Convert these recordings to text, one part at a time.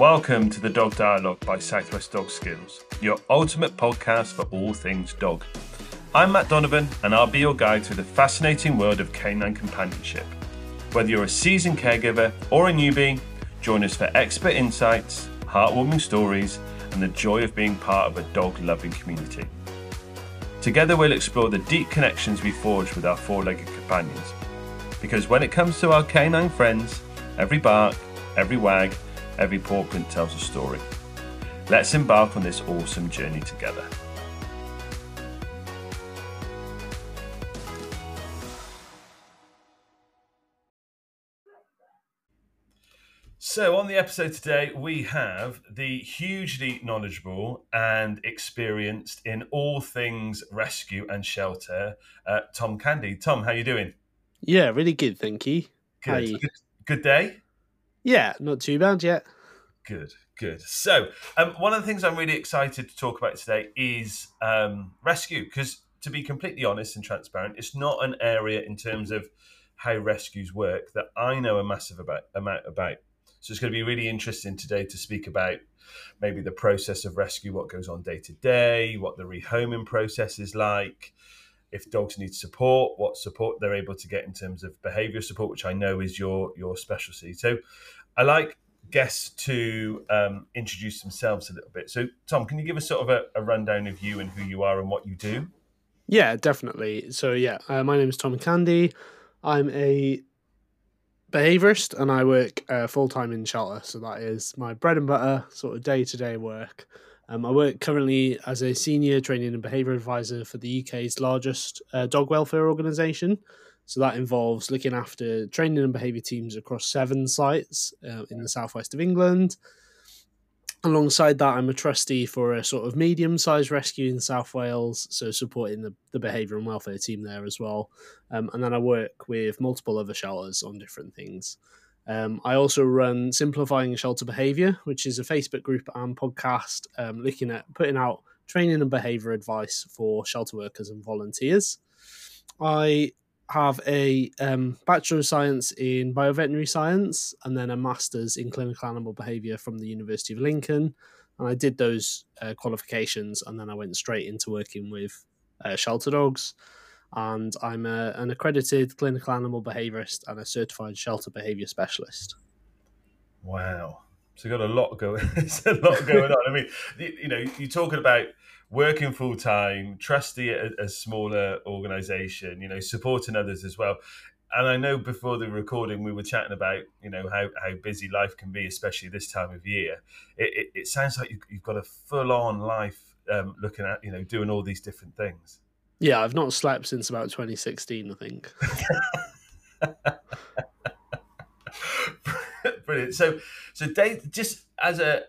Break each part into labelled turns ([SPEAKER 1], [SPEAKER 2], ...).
[SPEAKER 1] Welcome to the Dog Dialogue by Southwest Dog Skills, your ultimate podcast for all things dog. I'm Matt Donovan, and I'll be your guide through the fascinating world of canine companionship. Whether you're a seasoned caregiver or a newbie, join us for expert insights, heartwarming stories, and the joy of being part of a dog loving community. Together, we'll explore the deep connections we forge with our four legged companions. Because when it comes to our canine friends, every bark, every wag, every paw print tells a story. Let's embark on this awesome journey together. So, on the episode today, we have the hugely knowledgeable and experienced in all things rescue and shelter, uh, Tom Candy. Tom, how you doing?
[SPEAKER 2] Yeah, really good, thank you.
[SPEAKER 1] Good. Good, good day.
[SPEAKER 2] Yeah, not too bad yet.
[SPEAKER 1] Good, good. So, um, one of the things I'm really excited to talk about today is um, rescue, because to be completely honest and transparent, it's not an area in terms of how rescues work that I know a massive about, amount about. So, it's going to be really interesting today to speak about maybe the process of rescue, what goes on day to day, what the rehoming process is like. If dogs need support, what support they're able to get in terms of behaviour support, which I know is your your specialty. So, I like guests to um, introduce themselves a little bit. So, Tom, can you give us sort of a, a, rundown of you and who you are and what you do?
[SPEAKER 2] Yeah, definitely. So, yeah, uh, my name is Tom Candy. I'm a behaviorist and I work uh, full time in shelter. So, that is my bread and butter, sort of day to day work. Um, I work currently as a senior training and behaviour advisor for the UK's largest uh, dog welfare organisation. So that involves looking after training and behaviour teams across seven sites uh, in the southwest of England. Alongside that, I'm a trustee for a sort of medium sized rescue in South Wales, so supporting the, the behaviour and welfare team there as well. Um, and then I work with multiple other shelters on different things. Um, I also run Simplifying Shelter Behaviour, which is a Facebook group and podcast um, looking at putting out training and behaviour advice for shelter workers and volunteers. I have a um, Bachelor of Science in Bioveterinary Science and then a Master's in Clinical Animal Behaviour from the University of Lincoln. And I did those uh, qualifications and then I went straight into working with uh, shelter dogs. And I'm a, an accredited clinical animal behaviorist and a certified shelter behaviour specialist.
[SPEAKER 1] Wow. So you've got a lot going. There's a lot going on. I mean, you know, you're talking about working full time, trusty a, a smaller organization, you know, supporting others as well. And I know before the recording we were chatting about, you know, how, how busy life can be, especially this time of year. It, it, it sounds like you, have got a full on life um, looking at, you know, doing all these different things.
[SPEAKER 2] Yeah, I've not slept since about 2016, I think.
[SPEAKER 1] Brilliant. So, so Dave, just as a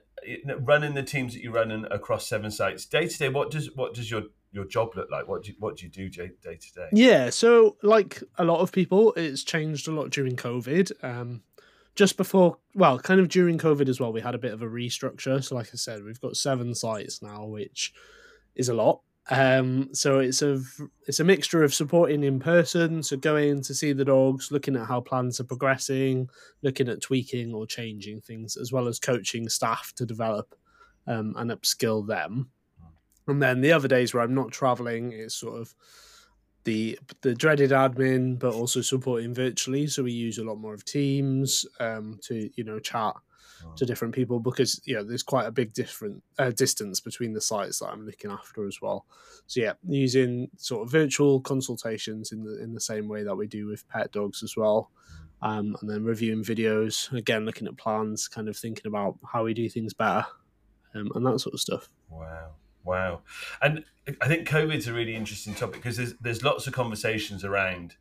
[SPEAKER 1] running the teams that you're running across seven sites day to day what does what does your your job look like? What do you, what do you do day to day?
[SPEAKER 2] Yeah so like a lot of people it's changed a lot during covid. Um just before well kind of during covid as well we had a bit of a restructure. So like i said we've got seven sites now which is a lot um, so it's a it's a mixture of supporting in person, so going to see the dogs, looking at how plans are progressing, looking at tweaking or changing things, as well as coaching staff to develop um, and upskill them. And then the other days where I'm not traveling, it's sort of the the dreaded admin, but also supporting virtually. So we use a lot more of Teams um, to you know chat to different people because you know there's quite a big different uh, distance between the sites that I'm looking after as well. So yeah, using sort of virtual consultations in the in the same way that we do with pet dogs as well. Um, and then reviewing videos again, looking at plans, kind of thinking about how we do things better, um, and that sort of stuff.
[SPEAKER 1] Wow, wow! And I think COVID's a really interesting topic because there's there's lots of conversations around.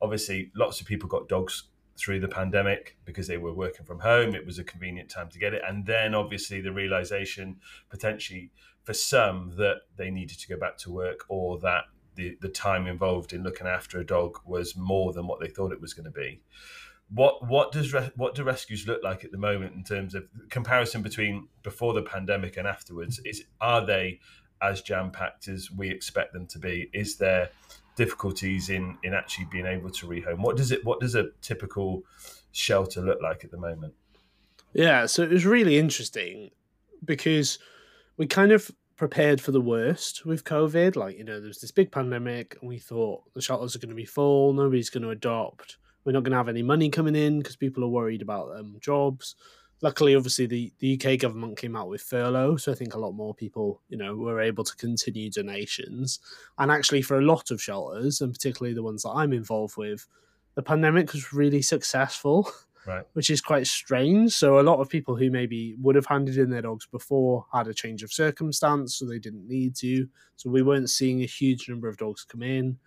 [SPEAKER 1] Obviously, lots of people got dogs through the pandemic because they were working from home. It was a convenient time to get it. And then obviously the realization potentially for some that they needed to go back to work or that the, the time involved in looking after a dog was more than what they thought it was going to be. What what does what do rescues look like at the moment in terms of comparison between before the pandemic and afterwards? Is are they as jam packed as we expect them to be? Is there difficulties in in actually being able to rehome. What does it? What does a typical shelter look like at the moment?
[SPEAKER 2] Yeah, so it was really interesting because we kind of prepared for the worst with COVID. Like, you know, there was this big pandemic, and we thought the shelters are going to be full, nobody's going to adopt. We're not going to have any money coming in because people are worried about um, jobs. Luckily, obviously, the, the UK government came out with furlough, so I think a lot more people, you know, were able to continue donations. And actually, for a lot of shelters, and particularly the ones that I'm involved with, the pandemic was really successful.
[SPEAKER 1] Right.
[SPEAKER 2] which is quite strange. So a lot of people who maybe would have handed in their dogs before had a change of circumstance, so they didn't need to. So we weren't seeing a huge number of dogs come in.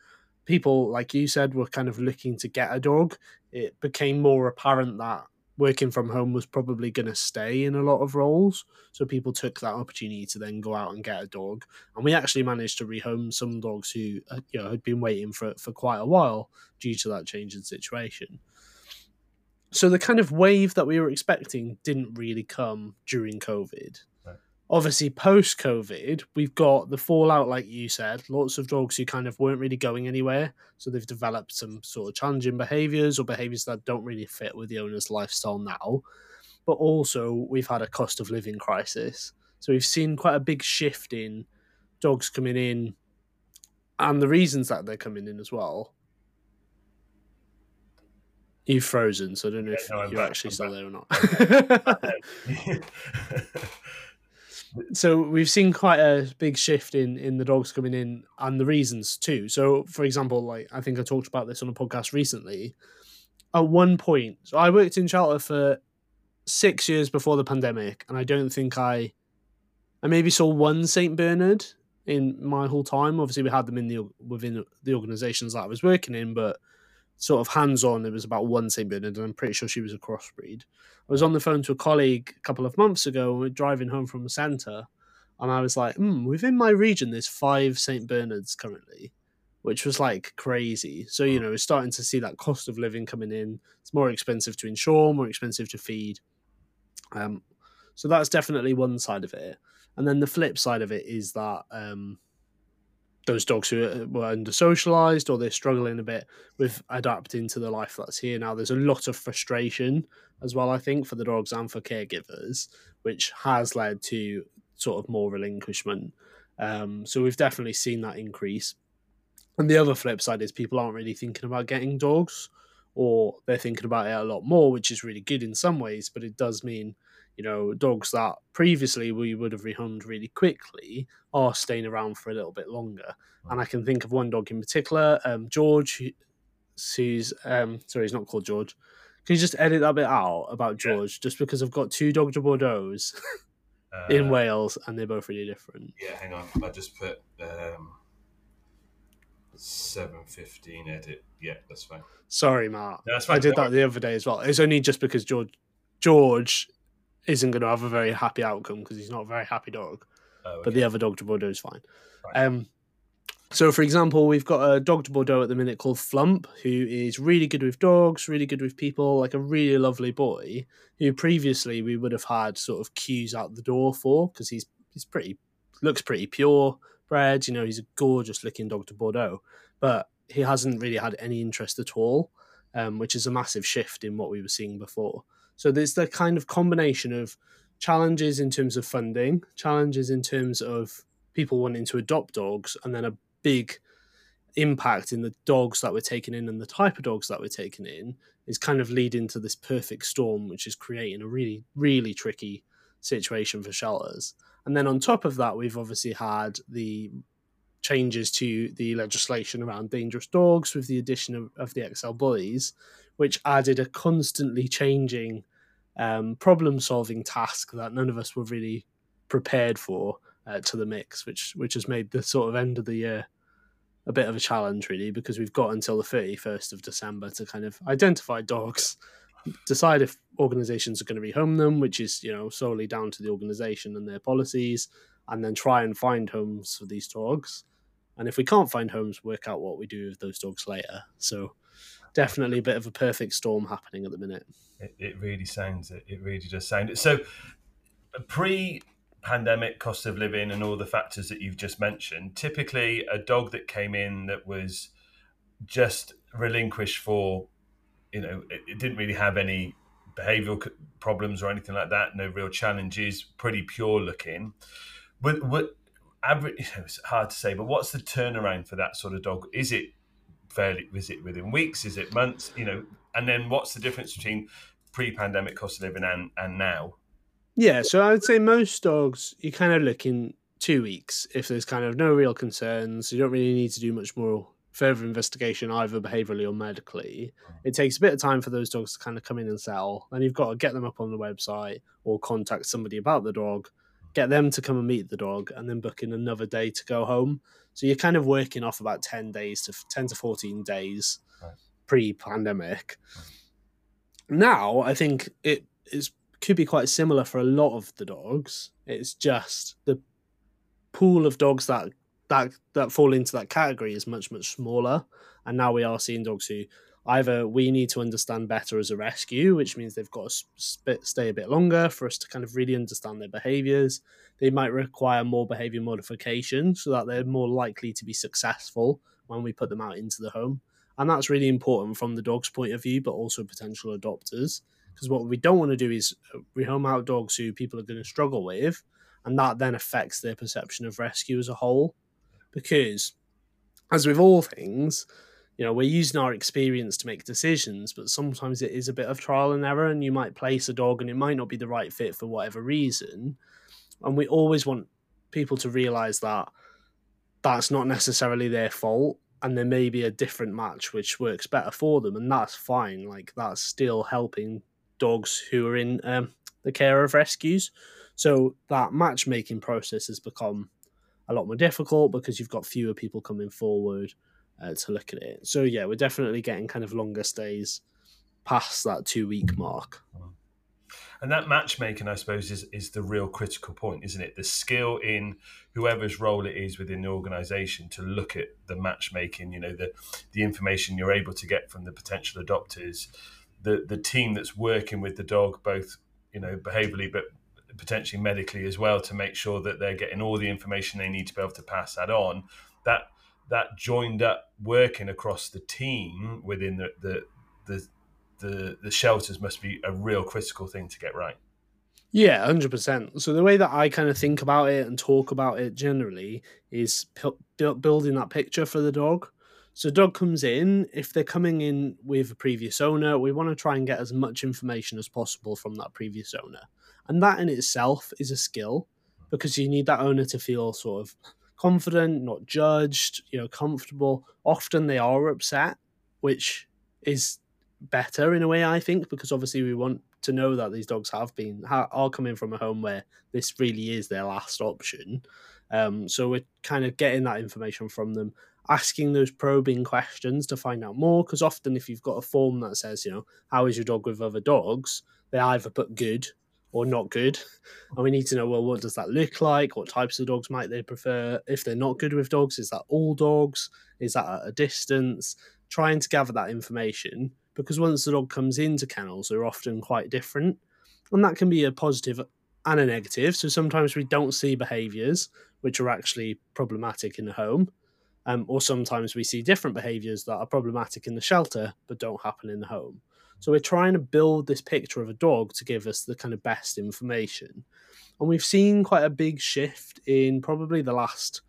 [SPEAKER 2] People, like you said, were kind of looking to get a dog. It became more apparent that working from home was probably going to stay in a lot of roles. So people took that opportunity to then go out and get a dog. And we actually managed to rehome some dogs who uh, you know had been waiting for for quite a while due to that change in situation so the kind of wave that we were expecting didn't really come during COVID. Obviously, post COVID, we've got the fallout, like you said, lots of dogs who kind of weren't really going anywhere. So they've developed some sort of challenging behaviors or behaviors that don't really fit with the owner's lifestyle now. But also, we've had a cost of living crisis. So we've seen quite a big shift in dogs coming in and the reasons that they're coming in as well You've frozen, so I don't know if
[SPEAKER 1] no,
[SPEAKER 2] you're
[SPEAKER 1] back,
[SPEAKER 2] actually
[SPEAKER 1] I'm
[SPEAKER 2] still
[SPEAKER 1] back.
[SPEAKER 2] there or not. so we've seen quite a big shift in in the dogs coming in and the reasons too. So for example, like I think I talked about this on a podcast recently. At one point, so I worked in shelter for six years before the pandemic, and I don't think I I maybe saw one Saint Bernard in my whole time. Obviously, we had them in the within the organisations that I was working in, but sort of hands on, it was about one St. Bernard, and I'm pretty sure she was a crossbreed. I was on the phone to a colleague a couple of months ago, and we are driving home from the centre, and I was like, hmm, within my region, there's five St. Bernards currently, which was like crazy. So, you know, we're starting to see that cost of living coming in. It's more expensive to insure, more expensive to feed. Um, so that's definitely one side of it. And then the flip side of it is that um, those dogs who uh, were under socialized or they're struggling a bit with adapting to the life that's here now. There's a lot of frustration as well, I think, for the dogs and for caregivers, which has led to sort of more relinquishment. Um, so we've definitely seen that increase. And the other flip side is people aren't really thinking about getting dogs, or they're thinking about it a lot more, which is really good in some ways, but it does mean you know, dogs that previously we would have rehomed really quickly are staying around for a little bit longer. And I can think of one dog in particular, um, George, who's um, sorry, he's not called George. Can you just edit that bit out about George? Yeah. Just because I've got two Dogue de Bordeaux's uh, in Wales and they're both really different.
[SPEAKER 1] Yeah, hang on. I just put um, 715 edit. Yeah, that's fine.
[SPEAKER 2] Sorry, Mark.
[SPEAKER 1] No, that's fine.
[SPEAKER 2] I did that the other day as well. It's only just because George George isn't going to have a very happy outcome because he's not a very happy dog. Oh, okay. But the other Dogue de Bordeaux is fine. Right. Um, so, for example, we've got a Dogue de Bordeaux at the minute called Flump, who is really good with dogs, really good with people, like a really lovely boy. Who previously we would have had sort of queues out the door for because he's he's pretty looks pretty pure bred. You know, he's a gorgeous looking Dogue de Bordeaux, but he hasn't really had any interest at all, um, which is a massive shift in what we were seeing before. So there's the kind of combination of challenges in terms of funding, challenges in terms of people wanting to adopt dogs, and then a big impact in the dogs that we're taking in and the type of dogs that we're taking in is kind of leading to this perfect storm, which is creating a really, really tricky situation for shelters. And then on top of that, we've obviously had the changes to the legislation around dangerous dogs with the addition of, of the XL bullies, which added a constantly changing um, problem solving task that none of us were really prepared for uh, to the mix, which which has made the sort of end of the year a bit of a challenge, really, because we've got until the 31st of December to kind of identify dogs, decide if organizations are going to rehome them, which is, you know, solely down to the organization and their policies, and then try and find homes for these dogs. And if we can't find homes, work out what we do with those dogs later. So definitely a bit of a perfect storm happening at the minute.
[SPEAKER 1] It, it really sounds it. It really does sound it. So, pre pandemic cost of living and all the factors that you've just mentioned, typically a dog that came in that was just relinquished for, you know, it, it didn't really have any behavioural problems or anything like that. No real challenges. Pretty pure looking. But what average? It's hard to say. But what's the turnaround for that sort of dog? Is it fairly? Is it within weeks? Is it months? You know, and then what's the difference between pre-pandemic cost of living and and now?
[SPEAKER 2] Yeah, so I would say most dogs you kind of look in two weeks if there's kind of no real concerns. You don't really need to do much more further investigation, either behaviorally or medically. Mm. It takes a bit of time for those dogs to kind of come in and settle. and you've got to get them up on the website or contact somebody about the dog, get them to come and meet the dog, and then book in another day to go home. So you're kind of working off about 10 days to 10 to 14 days
[SPEAKER 1] Right.
[SPEAKER 2] pre pandemic. Mm. Now, I think it is could be quite similar for a lot of the dogs. It's just the pool of dogs that that that fall into that category is much much smaller, and now we are seeing dogs who either we need to understand better as a rescue, which means they've got to sp- stay a bit longer for us to kind of really understand their behaviors. They might require more behavior modification so that they're more likely to be successful when we put them out into the home. And that's really important from the dog's point of view, but also potential adopters. Because what we don't want to do is uh, rehome out dogs who people are going to struggle with, and that then affects their perception of rescue as a whole. Because, as with all things, you know, we're using our experience to make decisions, but sometimes it is a bit of trial and error, and you might place a dog and it might not be the right fit for whatever reason. And we always want people to realize that that's not necessarily their fault, and there may be a different match which works better for them, and that's fine. Like, that's still helping dogs who are in um, the care of rescues. So, that matchmaking process has become a lot more difficult because you've got fewer people coming forward uh, to look at it. So yeah, we're definitely getting kind of longer stays past that two week mark.
[SPEAKER 1] And that matchmaking, I suppose, is, is the real critical point, isn't it? The skill in whoever's role it is within the organisation to look at the matchmaking, you know, the the information you're able to get from the potential adopters, the the team that's working with the dog, both you know behaviourally but potentially medically as well, to make sure that they're getting all the information they need to be able to pass that on. That that joined up working across the team within the the the the, the shelters must be a real critical thing to get right.
[SPEAKER 2] Yeah, hundred percent. So the way that I kind of think about it and talk about it generally is building that picture for the dog. So dog comes in. If they're coming in with a previous owner, we want to try and get as much information as possible from that previous owner, and that in itself is a skill because you need that owner to feel sort of confident, not judged, you know, comfortable. Often they are upset, which is better in a way, I think, because obviously we want to know that these dogs have been are coming from a home where this really is their last option. Um, so we're kind of getting that information from them, asking those probing questions to find out more. Because often, if you've got a form that says, you know, how is your dog with other dogs, they either put good or not good. And we need to know, well, what does that look like? What types of dogs might they prefer? If they're not good with dogs, is that all dogs? Is that at a distance? Trying to gather that information because once the dog comes into kennels, they're often quite different. And that can be a positive and a negative. So sometimes we don't see behaviours which are actually problematic in the home. Um, or sometimes we see different behaviours that are problematic in the shelter but don't happen in the home. So we're trying to build this picture of a dog to give us the kind of best information. And we've seen quite a big shift in probably the last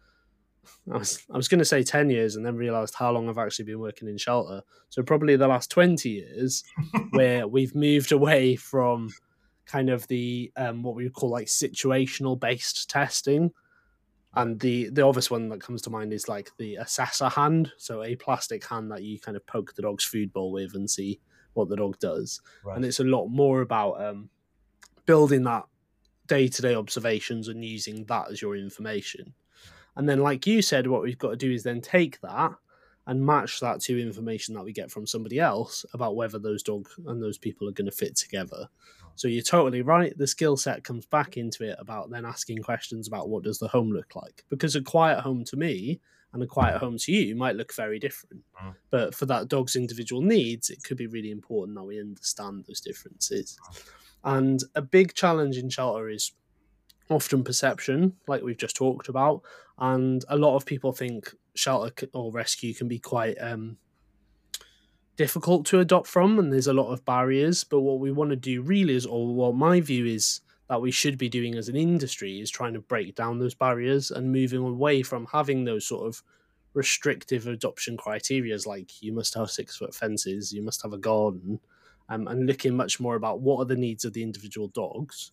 [SPEAKER 2] I was I was going to say ten years, and then realised how long I've actually been working in shelter. So probably the last twenty years, where we've moved away from kind of the um, what we would call like situational based testing, and the the obvious one that comes to mind is like the assessor hand, so a plastic hand that you kind of poke the dog's food bowl with and see what the dog does,
[SPEAKER 1] Right.
[SPEAKER 2] and it's a lot more about um, building that day to day observations and using that as your information. And then, like you said, what we've got to do is then take that and match that to information that we get from somebody else about whether those dog and those people are going to fit together. So you're totally right. The skill set comes back into it about then asking questions about what does the home look like? Because a quiet home to me and a quiet home to you might look very different.
[SPEAKER 1] Mm.
[SPEAKER 2] But for that dog's individual needs, it could be really important that we understand those differences. And a big challenge in shelter is often perception, like we've just talked about. And a lot of people think shelter or rescue can be quite um, difficult to adopt from and there's a lot of barriers but what we want to do really is or what my view is that we should be doing as an industry is trying to break down those barriers and moving away from having those sort of restrictive adoption criterias like you must have six foot fences you must have a garden um, and looking much more about what are the needs of the individual dogs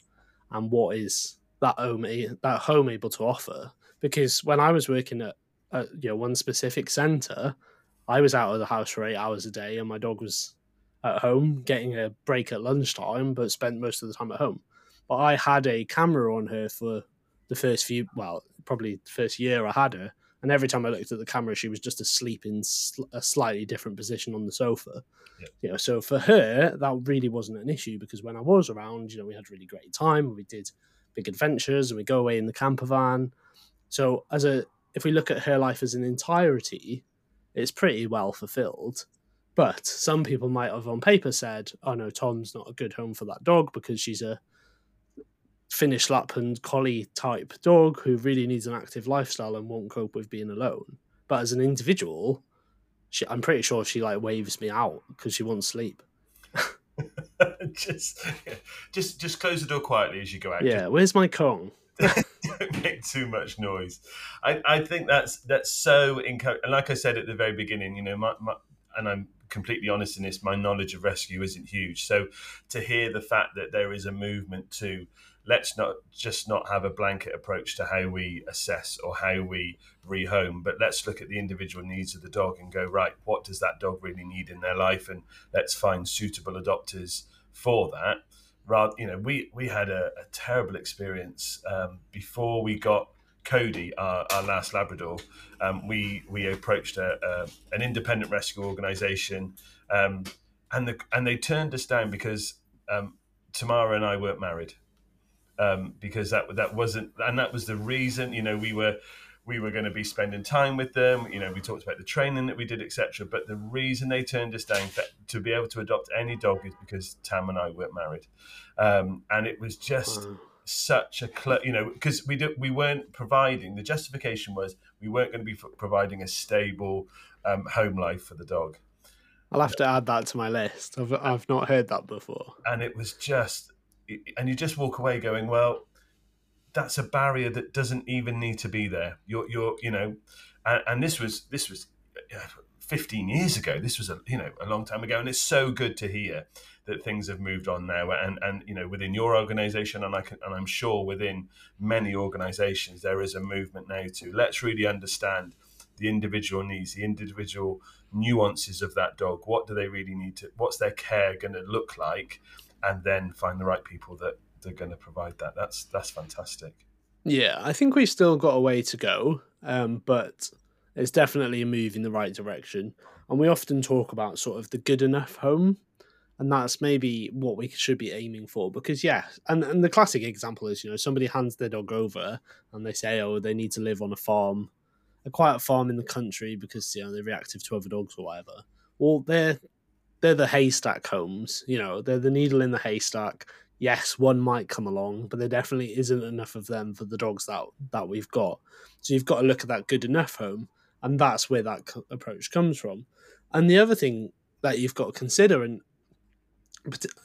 [SPEAKER 2] and what is that home that home able to offer because when i was working at, at you know one specific center I was out of the house for eight hours a day, and my dog was at home getting a break at lunchtime, but spent most of the time at home. But I had a camera on her for the first few, well, probably the first year I had her, and every time I looked at the camera, she was just asleep in a slightly different position on the sofa. Yeah. You know, so for her, that really wasn't an issue because when I was around, you know, we had really great time. We did big adventures, and we go away in the camper van. So as a, if we look at her life as an entirety, it's pretty well fulfilled. But some people might have on paper said, oh no, Tom's not a good home for that dog because she's a Finnish Lapland collie type dog who really needs an active lifestyle and won't cope with being alone. But as an individual, she, I'm pretty sure she like waves me out because she wants sleep.
[SPEAKER 1] just, just, just close the door quietly as you go out.
[SPEAKER 2] Yeah,
[SPEAKER 1] just...
[SPEAKER 2] where's my Kong?
[SPEAKER 1] don't make too much noise. I, I think that's that's so encouraging. And like I said at the very beginning, you know, my, my, and I'm completely honest in this, my knowledge of rescue isn't huge. So to hear the fact that there is a movement to let's not just not have a blanket approach to how we assess or how we rehome, but let's look at the individual needs of the dog and go, right, what does that dog really need in their life? And let's find suitable adopters for that rather, you know, we we had a, a terrible experience um, before we got Cody, our, our last Labrador. Um, we we approached a, a, an independent rescue organisation, um, and the and they turned us down because um, Tamara and I weren't married. Um, because that that wasn't, and that was the reason. You know, we were we were going to be spending time with them. You know, we talked about the training that we did, etc. But the reason they turned us down for, to be able to adopt any dog is because Tam and I weren't married, um, and it was just mm. such a cl- you know because we do, we weren't providing the justification was we weren't going to be providing a stable um, home life for the dog.
[SPEAKER 2] I'll have to add that to my list. I've I've not heard that before,
[SPEAKER 1] and it was just and you just walk away going well that's a barrier that doesn't even need to be there. You're, you're, you know, and, and this was this was 15 years ago. This was a you know a long time ago, and it's so good to hear that things have moved on now. And and you know within your organisation, and I can, and I'm sure within many organisations, there is a movement now to let's really understand the individual needs, the individual nuances of that dog. What do they really need to? What's their care going to look like? And then find the right people that they're going to provide that. That's that's fantastic.
[SPEAKER 2] Yeah, I think we've still got a way to go, um, but it's definitely a move in the right direction. And we often talk about sort of the good enough home, and that's maybe what we should be aiming for. Because yeah, and and the classic example is you know somebody hands their dog over and they say oh they need to live on a farm, a quiet farm in the country because you know they're reactive to other dogs or whatever. Well, they're they're the haystack homes, you know, they're the needle in the haystack yes, one might come along, but there definitely isn't enough of them for the dogs that that we've got. So you've got to look at that good enough home, and that's where that approach comes from. And the other thing that you've got to consider, and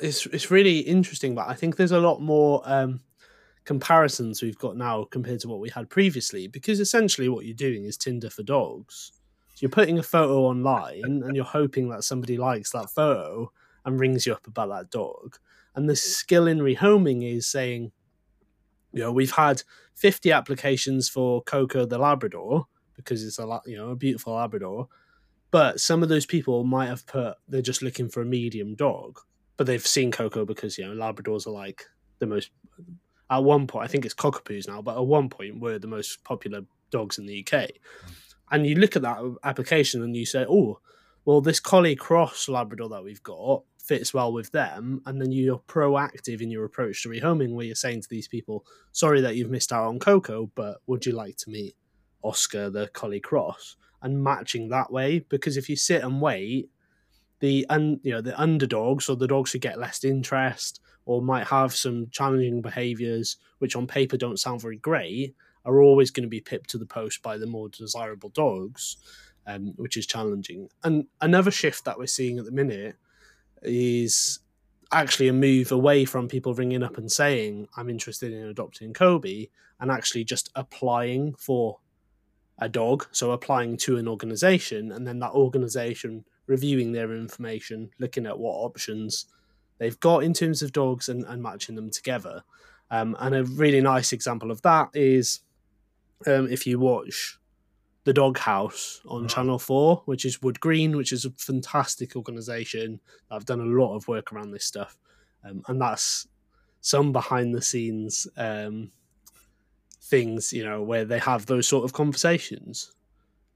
[SPEAKER 2] it's it's really interesting, but I think there's a lot more um, comparisons we've got now compared to what we had previously, because essentially what you're doing is Tinder for dogs. You're putting a photo online, and you're hoping that somebody likes that photo and rings you up about that dog and the skill in rehoming is saying, you know, we've had 50 applications for Coco the Labrador because it's a lot, you know a beautiful Labrador, but some of those people might have put they're just looking for a medium dog, but they've seen Coco because you know Labradors are like the most. At one point, I think it's cockapoos now, but at one point were the most popular dogs in the UK. And you look at that application and you say, oh, well, this Collie Cross Labrador that we've got fits well with them, and then you're proactive in your approach to rehoming, where you're saying to these people, "Sorry that you've missed out on Coco, but would you like to meet Oscar the Collie Cross?" and matching that way. Because if you sit and wait, the un, you know the underdogs or the dogs who get less interest or might have some challenging behaviours, which on paper don't sound very great, are always going to be pipped to the post by the more desirable dogs. um, which is challenging. And another shift that we're seeing at the minute is actually a move away from people ringing up and saying, I'm interested in adopting Kobe, and actually just applying for a dog. So applying to an organization, and then that organization reviewing their information, looking at what options they've got in terms of dogs and, and matching them together. Um, and a really nice example of that is um, if you watch the Dog House on Channel 4, which is Wood Green, which is a fantastic organization. I've done a lot of work around this stuff. Um, and that's some behind the scenes um, things, you know, where they have those sort of conversations.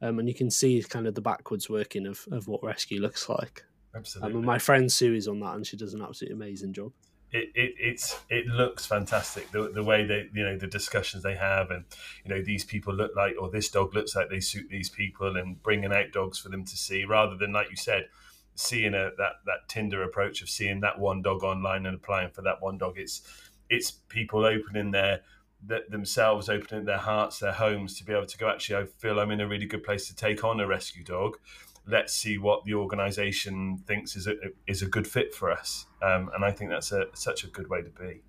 [SPEAKER 2] Um, and you can see kind of the backwards working of, of what rescue looks like.
[SPEAKER 1] Absolutely.
[SPEAKER 2] Um, my friend Sue is on that, and she does an absolutely amazing job.
[SPEAKER 1] It, it it's it looks fantastic. The, the way they you know the discussions they have and you know these people look like or this dog looks like they suit these people and bringing out dogs for them to see rather than like you said seeing a that that Tinder approach of seeing that one dog online and applying for that one dog. It's it's people opening their that themselves opening their hearts their homes to be able to go actually I feel I'm in a really good place to take on a rescue dog let's see what the organisation thinks is a is a good fit for us. Um, and I think that's a such a good way to be.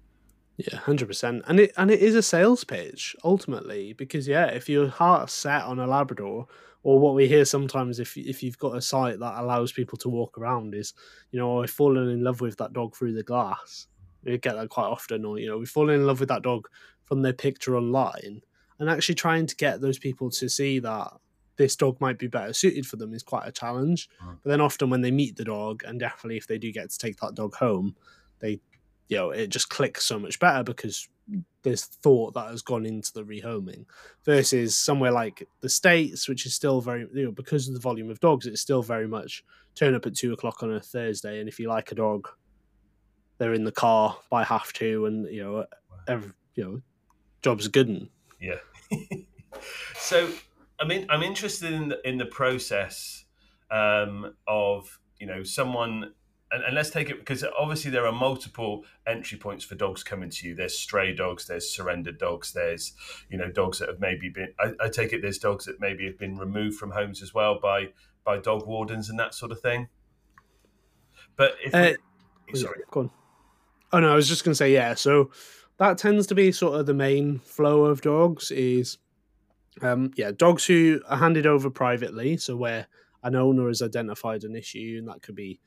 [SPEAKER 2] Yeah, hundred percent, and it and it is a sales pitch ultimately because yeah, if your heart's set on a Labrador, or what we hear sometimes if if you've got a site that allows people to walk around is, you know, I've fallen in love with that dog through the glass. We get that quite often, or you know, we've fallen in love with that dog from their picture online, and actually trying to get those people to see that this dog might be better suited for them is quite a challenge. Mm. But then often when they meet the dog, and definitely if they do get to take that dog home, they, you know, it just clicks so much better because there's thought that has gone into the rehoming versus somewhere like the States, which is still very, you know, because of the volume of dogs, it's still very much turn up at two o'clock on a Thursday. And if you like a dog, they're in the car by half two and, you know, every, you know, job's good. One.
[SPEAKER 1] Yeah. so I mean, I'm interested in the, in the process um, of you know someone, and, and let's take it because obviously there are multiple entry points for dogs coming to you. There's stray dogs, there's surrendered dogs, there's you know dogs that have maybe been. I, I take it there's dogs that maybe have been removed from homes as well by by dog wardens and that sort of thing. But if uh, we, sorry,
[SPEAKER 2] go on. Oh no, I was just going to say yeah. So that tends to be sort of the main flow of dogs is um, yeah, dogs who are handed over privately, so where an owner has identified an issue, and that could be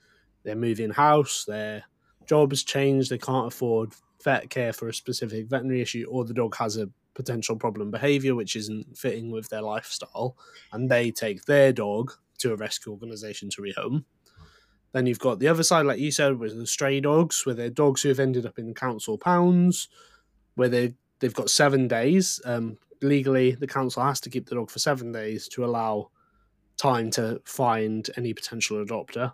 [SPEAKER 2] they're moving house, their job has changed, they can't afford vet care for a specific veterinary issue, or the dog has a potential problem behavior which isn't fitting with their lifestyle, and they take their dog to a rescue organization to rehome. Then you've got the other side, like you said, with the stray dogs, where they're dogs who have ended up in council pounds, where they they've got seven days. Um, legally, the council has to keep the dog for seven days to allow time to find any potential adopter.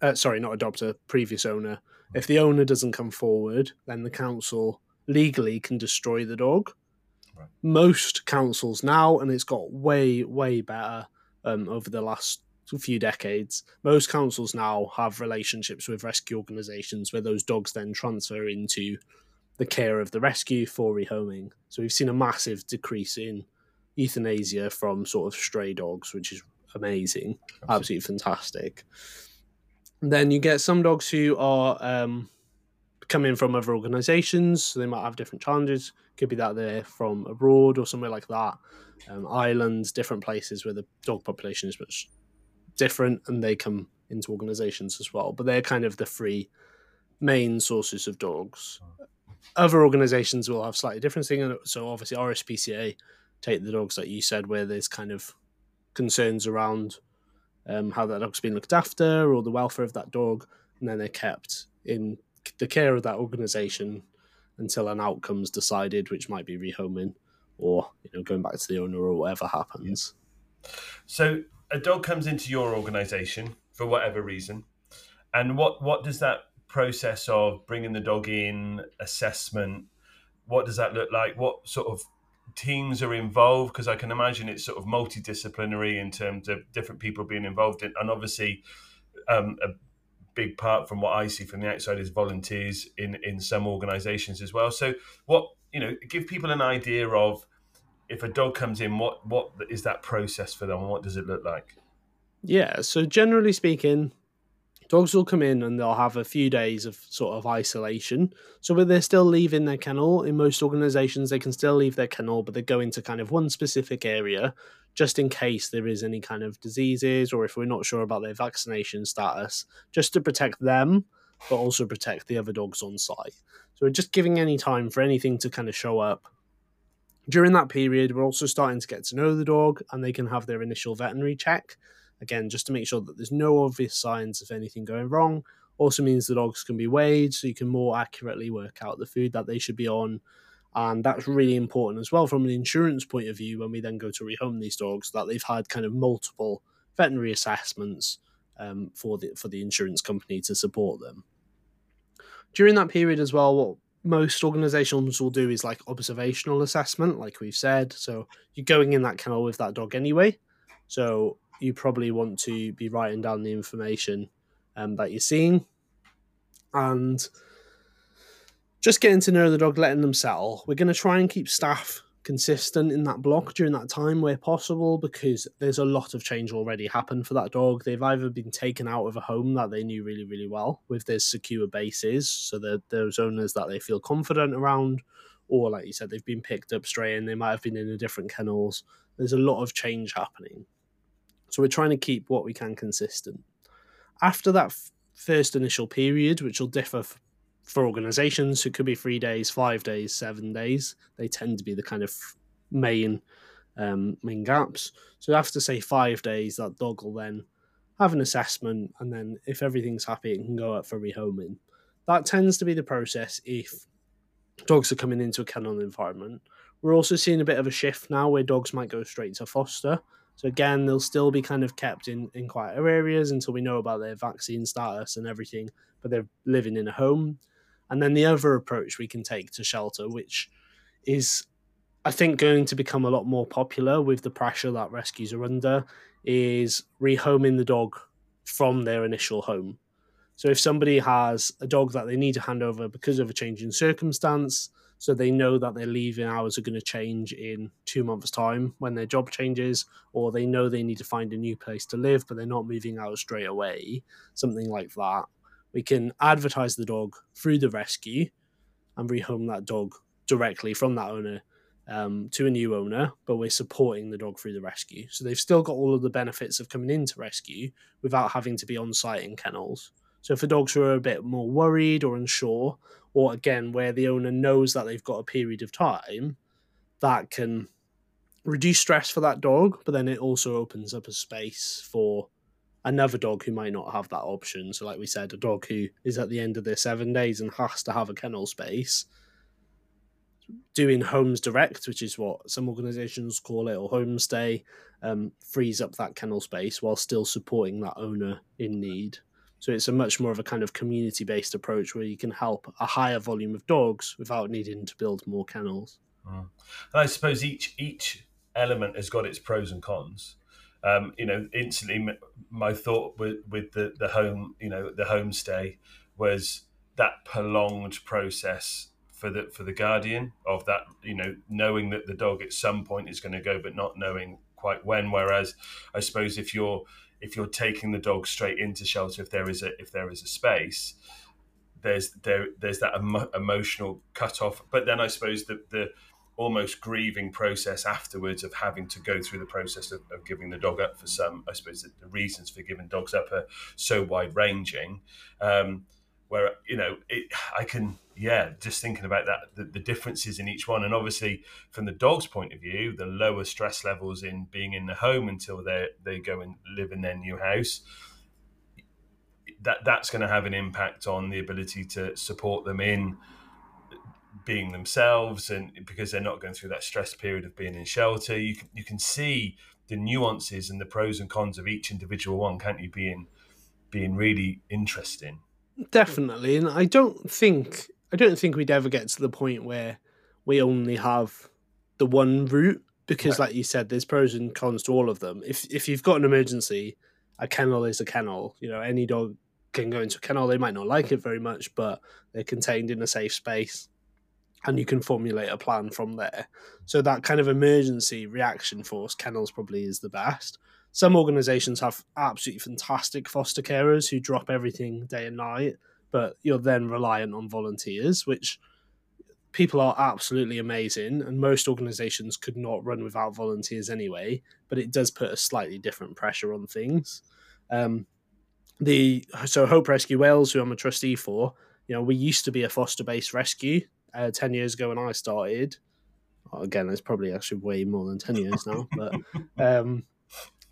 [SPEAKER 2] Uh, sorry, not adopter, previous owner. If the owner doesn't come forward, then the council legally can destroy the dog. Right. Most councils now, and it's got way, way better um, over the last few decades. Most councils now have relationships with rescue organisations where those dogs then transfer into the care of the rescue for rehoming. So we've seen a massive decrease in euthanasia from sort of stray dogs, which is amazing, absolutely, absolutely fantastic. And then you get some dogs who are um, coming from other organisations, so they might have different challenges. Could be that they're from abroad or somewhere like that, um, islands, different places where the dog population is much different, and they come into organisations as well. But they're kind of the three main sources of dogs other organizations will have slightly different things. So obviously RSPCA take the dogs that you said where there's kind of concerns around um, how that dog's been looked after or the welfare of that dog, and then they're kept in the care of that organization until an outcome's decided, which might be rehoming or you know going back to the owner or whatever happens.
[SPEAKER 1] So a dog comes into your organization for whatever reason, and what what does that process of bringing the dog in, assessment, what does that look like? What sort of teams are involved? Because I can imagine it's sort of multidisciplinary in terms of different people being involved in, and obviously um, a big part from what I see from the outside is volunteers in in some organisations as well. So what you know, give people an idea of if a dog comes in, what what is that process for them? What does it look like?
[SPEAKER 2] Yeah, so generally speaking, dogs will come in and they'll have a few days of sort of isolation. So, but they're still leaving their kennel. In most organizations, they can still leave their kennel, but they go into kind of one specific area just in case there is any kind of diseases or if we're not sure about their vaccination status, just to protect them, but also protect the other dogs on site. So, we're just giving any time for anything to kind of show up. During that period, we're also starting to get to know the dog and they can have their initial veterinary check Again, just to make sure that there's no obvious signs of anything going wrong. Also means the dogs can be weighed so you can more accurately work out the food that they should be on. And that's really important as well from an insurance point of view when we then go to rehome these dogs that they've had kind of multiple veterinary assessments um, for the for the insurance company to support them. During that period as well, what most organizations will do is like observational assessment, like we've said. So you're going in that kennel with that dog anyway. So you probably want to be writing down the information um, that you're seeing and just getting to know the dog, letting them settle. We're going to try and keep staff consistent in that block during that time where possible because there's a lot of change already happened for that dog. They've either been taken out of a home that they knew really, really well with their secure bases, so that those owners that they feel confident around, or like you said, they've been picked up and they might have been in a different kennels. There's a lot of change happening. So we're trying to keep what we can consistent. After that f- first initial period, which will differ f- for organizations, so it could be three days, five days, seven days. They tend to be the kind of main um, main gaps. So after say five days, that dog will then have an assessment, and then if everything's happy, it can go out for rehoming. That tends to be the process if dogs are coming into a kennel environment. We're also seeing a bit of a shift now where dogs might go straight to foster. So again, they'll still be kind of kept in, in quieter areas until we know about their vaccine status and everything, but they're living in a home. And then the other approach we can take to shelter, which is I think going to become a lot more popular with the pressure that rescues are under, is rehoming the dog from their initial home. So if somebody has a dog that they need to hand over because of a change in circumstance, so they know that their leaving hours are going to change in two months' time when their job changes, or they know they need to find a new place to live, but they're not moving out straight away, something like that. We can advertise the dog through the rescue and rehome that dog directly from that owner um, to a new owner, but we're supporting the dog through the rescue. So they've still got all of the benefits of coming into rescue without having to be on site in kennels. So for dogs who are a bit more worried or unsure, or again where the owner knows that they've got a period of time, that can reduce stress for that dog, but then it also opens up a space for another dog who might not have that option. So, like we said, a dog who is at the end of their seven days and has to have a kennel space. Doing homes direct, which is what some organizations call it, or homestay, um, frees up that kennel space while still supporting that owner in need. So it's a much more of a kind of community based approach where you can help a higher volume of dogs without needing to build more kennels.
[SPEAKER 1] Mm. And I suppose each each element has got its pros and cons. Um, you know, instantly my thought with, with the, the home, you know, the homestay was that prolonged process for the for the guardian of that, you know, knowing that the dog at some point is going to go, but not knowing quite when. Whereas I suppose if you're if you're taking the dog straight into shelter if there is a if there is a space there's there there's that emo- emotional cut off but then i suppose the the almost grieving process afterwards of having to go through the process of, of giving the dog up for some i suppose the, the, reasons for giving dogs up are so wide ranging um, where you know it, I can yeah just thinking about that the, the, differences in each one. And obviously from the dog's point of view the lower stress levels in being in the home until they they go and live in their new house that that's going to have an impact on the ability to support them in being themselves and because they're not going through that stress period of being in shelter. You can, you can see the nuances and the pros and cons of each individual one can't you being being really interesting?
[SPEAKER 2] Definitely, and I don't think I don't think we'd ever get to the point where we only have the one route because, right. like you said, there's pros and cons to all of them. If if you've got an emergency, a kennel is a kennel. You know, any dog can go into a kennel. They might not like it very much, but they're contained in a safe space. and you can formulate a plan from there. So that kind of emergency reaction force, kennels probably is the best. Some organizations have absolutely fantastic foster carers who drop everything day and night, but you're then reliant on volunteers, which people are absolutely amazing, and most organizations could not run without volunteers anyway. But it does put a slightly different pressure on things. Um, the so Hope Rescue Wales, who I'm a trustee for, you know, we used to be a foster-based rescue uh, ten years ago when I started. Well, again, it's probably actually way more than ten years now, but um,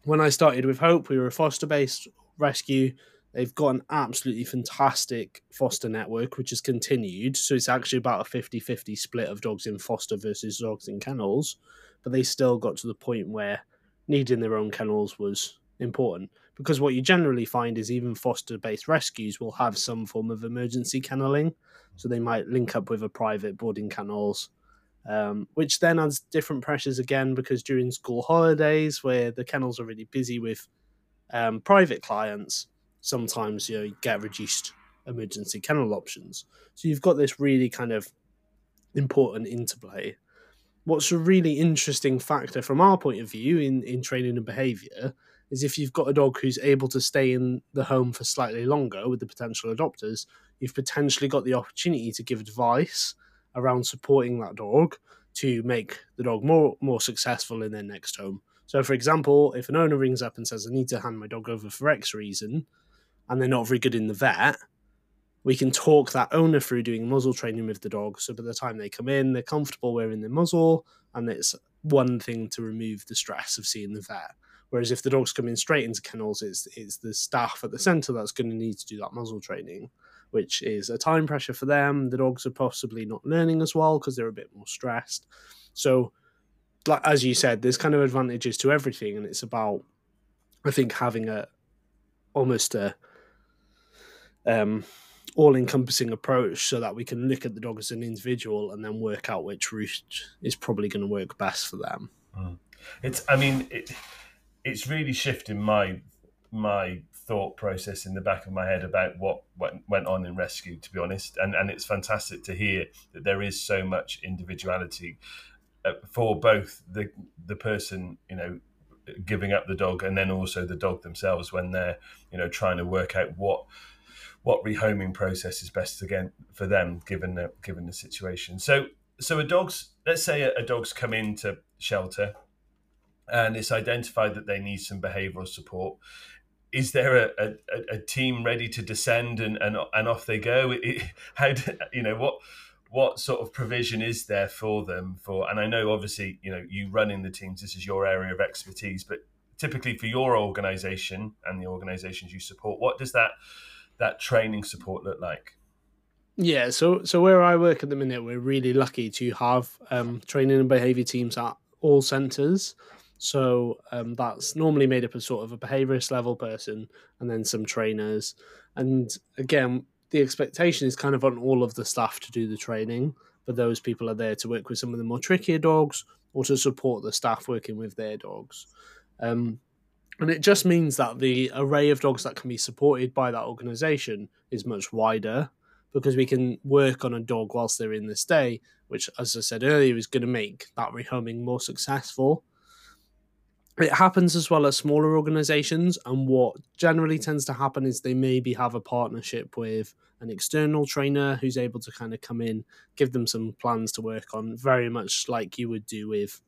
[SPEAKER 2] when I started with Hope, we were a foster-based rescue. They've got an absolutely fantastic foster network, which has continued. So it's actually about a 50 50 split of dogs in foster versus dogs in kennels. But they still got to the point where needing their own kennels was important. Because what you generally find is even foster based rescues will have some form of emergency kenneling. So they might link up with a private boarding kennels, um, which then adds different pressures again because during school holidays, where the kennels are really busy with um, private clients, sometimes you know you get reduced emergency kennel options. So you've got this really kind of important interplay. What's a really interesting factor from our point of view in, in training and behaviour is if you've got a dog who's able to stay in the home for slightly longer with the potential adopters, you've potentially got the opportunity to give advice around supporting that dog to make the dog more more successful in their next home. So, for example, if an owner rings up and says, "I need to hand my dog over for X reason," and they're not very good in the vet, we can talk that owner through doing muzzle training with the dog. So by the time they come in, they're comfortable wearing their muzzle, and it's one thing to remove the stress of seeing the vet. Whereas if the dog's coming straight into kennels, it's it's the staff at the centre that's going to need to do that muzzle training, which is a time pressure for them. The dogs are possibly not learning as well because they're a bit more stressed. So, like as you said, there's kind of advantages to everything, and it's about I think having a almost a um, all encompassing approach so that we can look at the dog as an individual and then work out which route is probably going to work best for them.
[SPEAKER 1] Mm. It's, I mean, it, it's really shifting my my thought process in the back of my head about what went, went on in rescue to be honest and and it's fantastic to hear that there is so much individuality uh, for both the the person you know giving up the dog and then also the dog themselves when they're you know trying to work out what what rehoming process is best again for them given the given the situation. So so a dog's let's say a, a dog's come into shelter and it's identified that they need some behavioural support. Is there a, a, a, team ready to descend and, and, and off they go? It, how do, you know what what sort of provision is there for them for? And I know obviously you know you running the teams. This is your area of expertise, but typically for your organisation and the organisations you support, what does that that training support look like?
[SPEAKER 2] Yeah, so so where I work at the minute, we're really lucky to have um, training and behaviour teams at all centres. So um, that's normally made up of sort of a behaviourist level person and then some trainers. And again, the expectation is kind of on all of the staff to do the training, but those people are there to work with some of the more trickier dogs or to support the staff working with their dogs. Um, and it just means that the array of dogs that can be supported by that organization is much wider because we can work on a dog whilst they're in the stay, which, as I said earlier, is going to make that rehoming more successful. It happens as well as smaller organizations, and what generally tends to happen is they maybe have a partnership with an external trainer who's able to kind of come in, give them some plans to work on, very much like you would do with,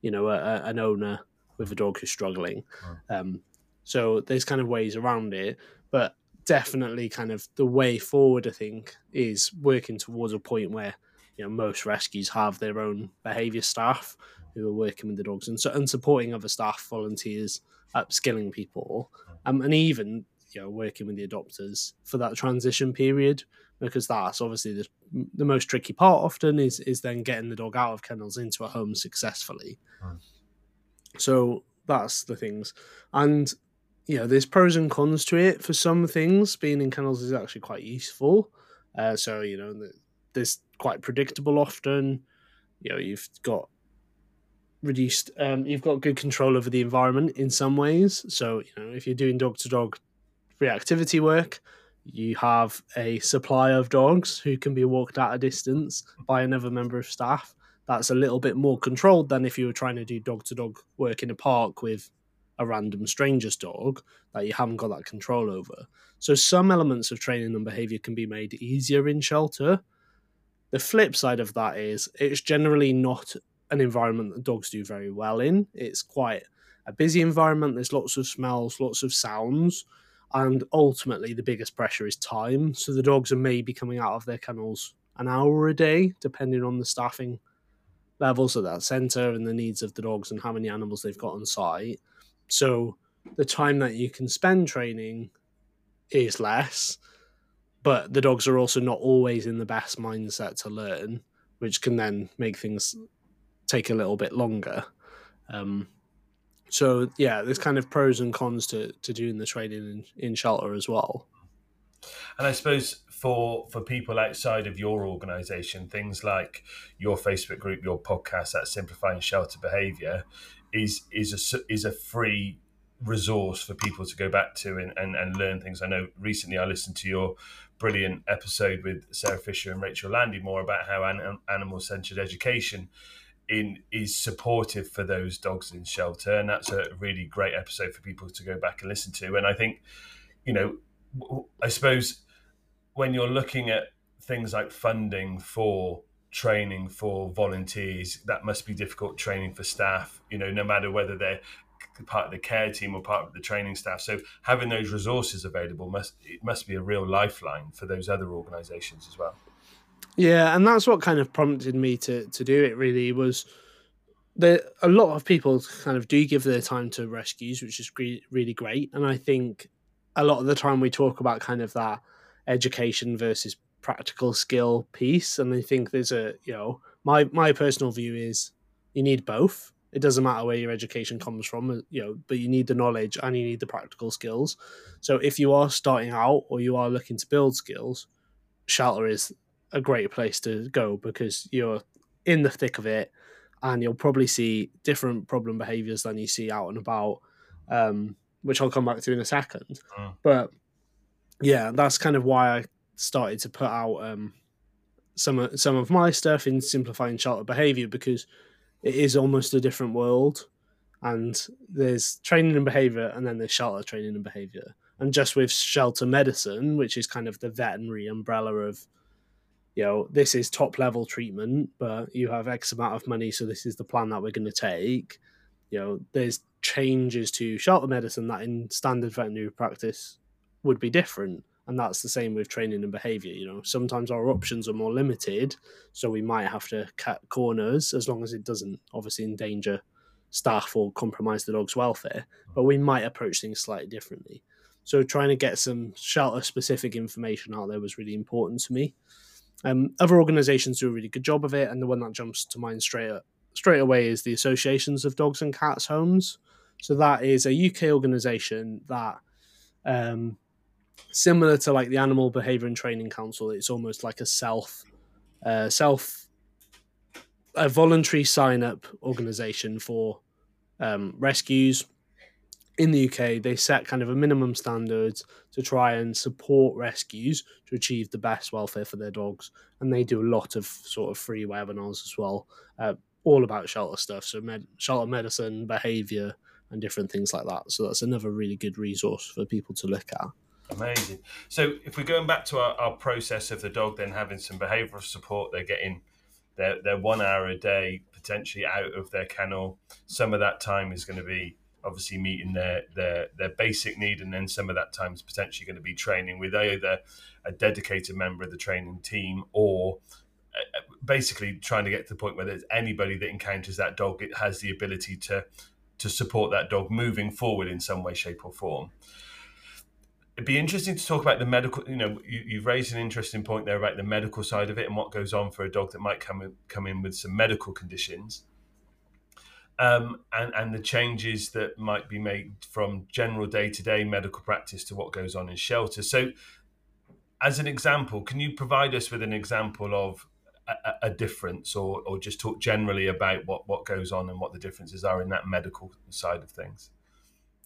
[SPEAKER 2] you know, a, a, an owner with a dog who's struggling. Um, so there's kind of ways around it, but definitely kind of the way forward, I think, is working towards a point where you know most rescues have their own behaviour staff who are working with the dogs and, so, and supporting other staff, volunteers, upskilling people, um, and even you know working with the adopters for that transition period because that's obviously the, the most tricky part often is is then getting the dog out of kennels into a home successfully so that's the things. And you know, there's pros and cons to it. For some things, being in kennels is actually quite useful. Uh, so you know, there's quite predictable often. You know, you've got reduced. Um, you've got good control over the environment in some ways. So you know, if you're doing dog to dog reactivity work, you have a supply of dogs who can be walked at a distance by another member of staff. That's a little bit more controlled than if you were trying to do dog to dog work in a park with a random stranger's dog that you haven't got that control over. So some elements of training and behavior can be made easier in shelter. The flip side of that is it's generally not an environment that dogs do very well in. It's quite a busy environment. There's lots of smells, lots of sounds, and ultimately the biggest pressure is time. So the dogs are maybe coming out of their kennels an hour a day, depending on the staffing levels at that centre and the needs of the dogs and how many animals they've got on site. So the time that you can spend training is less, but the dogs are also not always in the best mindset to learn, which can then make things take a little bit longer. Um, so yeah, there's kind of pros and cons to to doing the training in, in shelter as well.
[SPEAKER 1] And I suppose for for people outside of your organisation, things like your Facebook group, your podcast, that simplifying shelter behaviour, is is a is a free resource for people to go back to and, and, and learn things. I know recently I listened to your brilliant episode with Sarah Fisher and Rachel Landy more about how an, animal centered education in is supportive for those dogs in shelter, and that's a really great episode for people to go back and listen to. And I think, you know, I suppose when you're looking at things like funding for training for volunteers, that must be difficult training for staff. You know, no matter whether they're part of the care team or part of the training staff. So having those resources available must it must be a real lifeline for those other organisations as well.
[SPEAKER 2] Yeah, and that's what kind of prompted me to to do it. Really was there a lot of people kind of do give their time to rescues, which is really great. And I think a lot of the time we talk about kind of that education versus practical skill piece, and I think there's a you know my my personal view is you need both. It doesn't matter where your education comes from, you know, but you need the knowledge and you need the practical skills. So if you are starting out or you are looking to build skills, shelter is a great place to go because you're in the thick of it and you'll probably see different problem behaviors than you see out and about um, which i'll come back to in a second mm. but yeah that's kind of why i started to put out um, some of, some of my stuff in simplifying shelter behavior because it is almost a different world and there's training and behavior and then there's shelter training and behavior and just with shelter medicine which is kind of the veterinary umbrella of you know, this is top level treatment, but you have X amount of money, so this is the plan that we're going to take. You know, there's changes to shelter medicine that in standard veterinary practice would be different. And that's the same with training and behavior. You know, sometimes our options are more limited, so we might have to cut corners as long as it doesn't obviously endanger staff or compromise the dog's welfare. But we might approach things slightly differently. So trying to get some shelter specific information out there was really important to me. Um, other organisations do a really good job of it, and the one that jumps to mind straight straight away is the Associations of Dogs and Cats Homes. So that is a UK organisation that, um, similar to like the Animal Behaviour and Training Council, it's almost like a self, uh, self, a voluntary sign up organisation for um, rescues, in the UK, they set kind of a minimum standards to try and support rescues to achieve the best welfare for their dogs. And they do a lot of sort of free webinars as well, uh, all about shelter stuff. So, med- shelter medicine, behavior, and different things like that. So, that's another really good resource for people to look at.
[SPEAKER 1] Amazing. So, if we're going back to our, our process of the dog then having some behavioral support, they're getting their, their one hour a day potentially out of their kennel. Some of that time is going to be obviously meeting their their their basic need, and then some of that time is potentially going to be training with either a dedicated member of the training team or uh, basically trying to get to the point where there's anybody that encounters that dog it has the ability to to support that dog moving forward in some way shape or form it'd be interesting to talk about the medical you know you, have raised an interesting point there about the medical side of it and what goes on for a dog that might come in, come in with some medical conditions um, and, and the changes that might be made from general day to day medical practice to what goes on in shelter. So, as an example, can you provide us with an example of a, a, difference or, or just talk generally about what, what goes on and what the differences are in that medical side of things?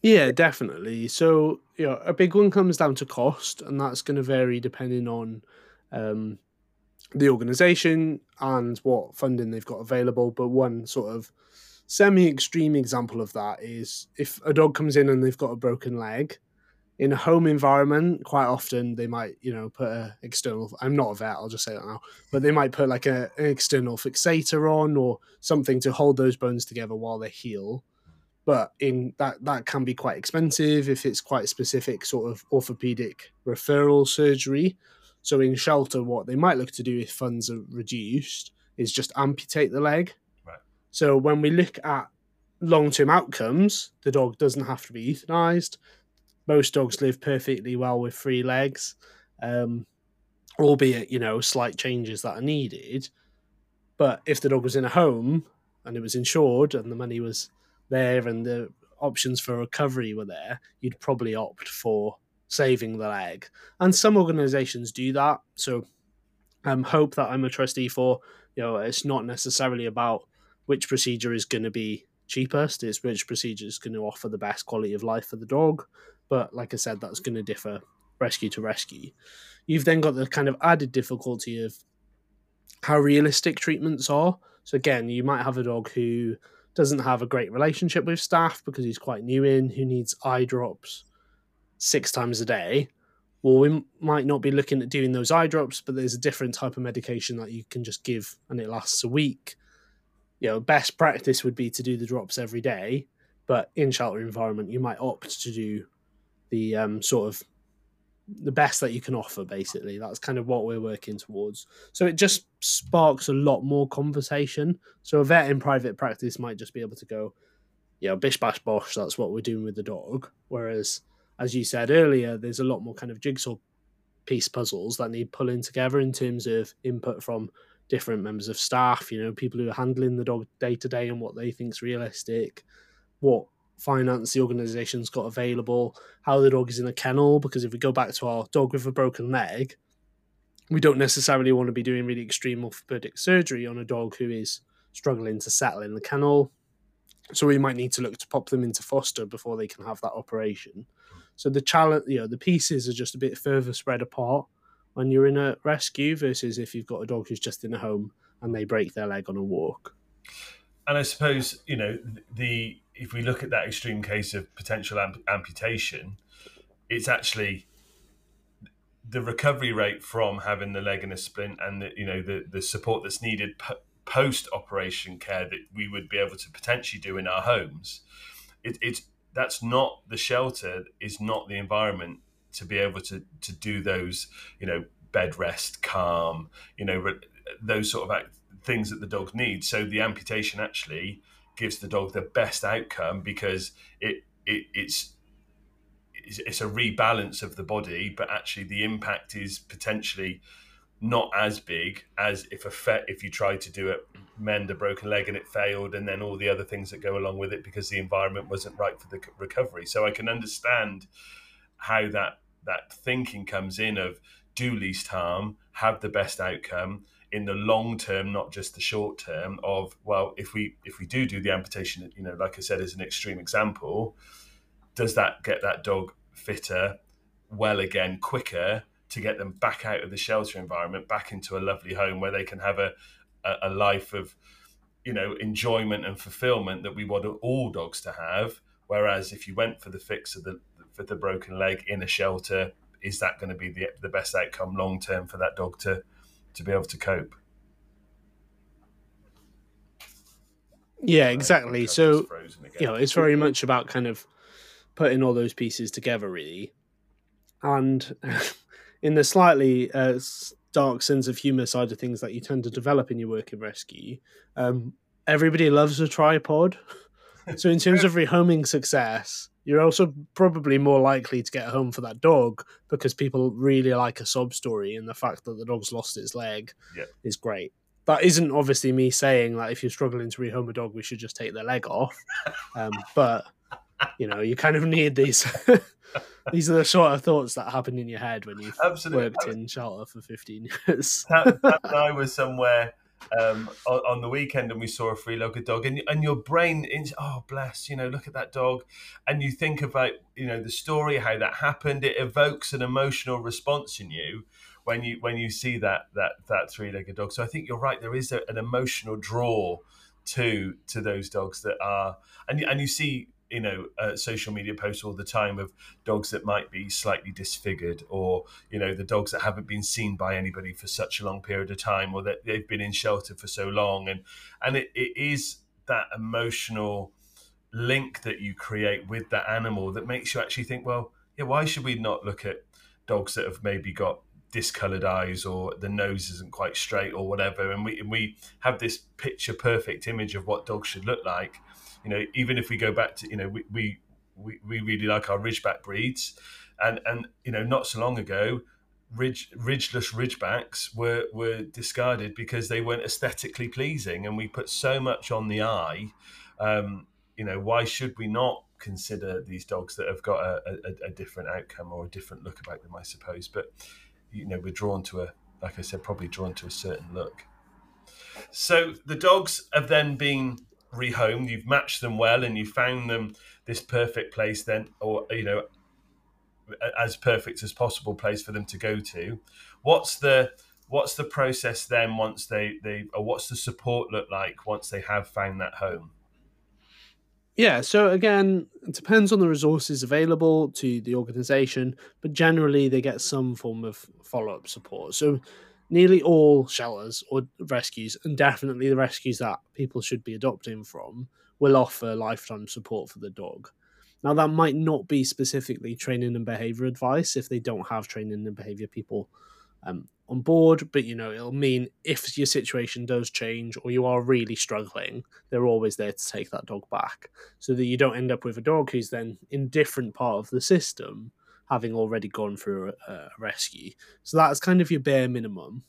[SPEAKER 2] Yeah, definitely. So, you know, a big one comes down to cost, and that's going to vary depending on um, the organization and what funding they've got available. But one sort of semi extreme example of that is if a dog comes in and they've got a broken leg, in a home environment, quite often they might, you know, put an external. I'm not a vet, I'll just say that now. But they might put like a, an external fixator on or something to hold those bones together while they heal. But in that that can be quite expensive if it's quite specific sort of orthopedic referral surgery. So in shelter, what they might look to do if funds are reduced is just amputate the leg.
[SPEAKER 1] Right.
[SPEAKER 2] So when we look at long term outcomes, the dog doesn't have to be euthanized most dogs live perfectly well with three legs, um, albeit you know slight changes that are needed. But if the dog was in a home and it was insured and the money was there and the options for recovery were there, you'd probably opt for saving the leg. And some organisations do that. So um, hope that I'm a trustee for. You know, it's not necessarily about which procedure is going to be cheapest. It's which procedure is going to offer the best quality of life for the dog. But like I said, that's going to differ rescue to rescue. You've then got the kind of added difficulty of how realistic treatments are. So again, you might have a dog who doesn't have a great relationship with staff because he's quite new in, who needs eye drops six times a day. Well, we might not be looking at doing those eye drops, but there's a different type of medication that you can just give and it lasts a week. You know, best practice would be to do the drops every day, but in shelter environment, you might opt to do the um, sort of the best that you can offer basically. That's kind of what we're working towards. So it just sparks a lot more conversation. So a vet in private practice might just be able to go know bish bash bosh that's what we're doing with the dog. Whereas as you said earlier there's a lot more kind of jigsaw piece puzzles that need pulling together in terms of input from different members of staff you know people who are handling the dog day to day and what they think's realistic what finance the organization's got available, how the dog is in a kennel. Because if we go back to our dog with a broken leg, we don't necessarily want to be doing really extreme orthopedic surgery on a dog who is struggling to settle in the kennel. So we might need to look to pop them into foster before they can have that operation. So the challenge, you know, the pieces are just a bit further spread apart when you're in a rescue versus if you've got a dog who's just in a home and they break their leg on a walk.
[SPEAKER 1] And I suppose you know the if we look at that extreme case of potential amp- amputation, it's actually the recovery rate from having the leg in a splint and the, you know the the support that's needed p- post operation care that we would be able to potentially do in our homes. It, it's that's not the shelter is not the environment to be able to to do those you know bed rest calm you know re- those sort of act- things that the dog needs so the amputation actually gives the dog the best outcome because it, it it's it's a rebalance of the body, but actually the impact is potentially not as big as if a fe- if you try to do it mend a broken leg and it failed and then all the other things that go along with it because the environment wasn't right for the recovery. So i can understand how that that thinking comes in of do least harm have the best outcome in the long term, not just the short term. Of well, if we if we do do the amputation, you know, like I said, as an extreme example, does that get that dog fitter, well again, quicker to get them back out of the shelter environment, back into a lovely home where they can have a a, a life of you know enjoyment and fulfillment that we want all dogs to have. Whereas if you went for the fix of the for the broken leg in a shelter, is that going to be the the best outcome long term for that dog to to be able to cope.
[SPEAKER 2] Yeah, exactly. So you know, it's very much about kind of putting all those pieces together, really. And in the slightly uh, dark sense of humor side of things that you tend to develop in your work in rescue, um, everybody loves a tripod. so in terms of rehoming success, you're also probably more likely to get home for that dog because people really like a sob story, and the fact that the dog's lost its leg
[SPEAKER 1] yeah.
[SPEAKER 2] is great. That isn't obviously me saying that if you're struggling to rehome a dog, we should just take their leg off. Um, but you know, you kind of need these. these are the sort of thoughts that happen in your head when you've
[SPEAKER 1] Absolutely.
[SPEAKER 2] worked in shelter for 15 years.
[SPEAKER 1] Pat and I were somewhere um, on, on, the weekend and we saw a three-legged dog. And, and your brain is oh bless you know look at that dog. And you think about you know the story how that happened. It evokes an emotional response in you when you when you see that that that three-legged dog. So i think you're right. There is a, an emotional draw to to those dogs that are and and you see you know uh, social media posts all the time of dogs that might be slightly disfigured or you know the dogs that haven't been seen by anybody for such a long period of time or that they've been in shelter for so long. And and it, it is that emotional link that you create with that animal that makes you actually think well yeah why should we not look at dogs that have maybe got discolored eyes or the nose isn't quite straight or whatever? And we and we have this picture perfect image of what dogs should look like you know, even if we go back to, you know, we, we, we, really like our Ridgeback breeds. And, and, you know, not so long ago, ridge, ridgeless Ridgebacks were, were discarded because they weren't aesthetically pleasing. And we put so much on the eye. Um, you know, why should we not consider these dogs that have got a, a, a different outcome or a different look about them, I suppose? But, you know, we're drawn to a, like I said, probably drawn to a certain look. So the dogs have then been rehomed, you've matched them well, and you found them this perfect place, then, or you know, as perfect as possible place for them to go to. What's the what's the process then once they they or what's the support look like once they have found that home?
[SPEAKER 2] Yeah, so again, it depends on the resources available to the organization, but generally they get some form of follow up support. So nearly all shelters or rescues, and definitely the rescues that people should be adopting from, will offer lifetime support for the dog. Now, that might not be specifically training and behavior advice if they don't have training and behavior people um, on board, but you know, it'll mean if your situation does change or you are really struggling, they're always there to take that dog back so that you don't end up with a dog who's then in different part of the system having already gone through a, a rescue. So that's kind of your bare minimum.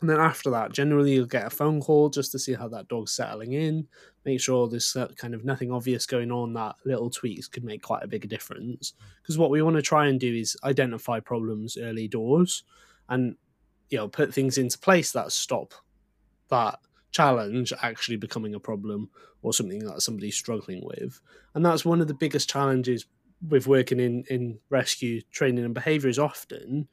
[SPEAKER 2] And then after that, generally you'll get a phone call just to see how that dog's settling in, make sure there's kind of nothing obvious going on. That little tweaks could make quite a big difference. Because what we want to try and do is identify problems early doors, and you know put things into place that stop that challenge actually becoming a problem or something that somebody's struggling with. And that's one of the biggest challenges with working in in rescue training and behavior is often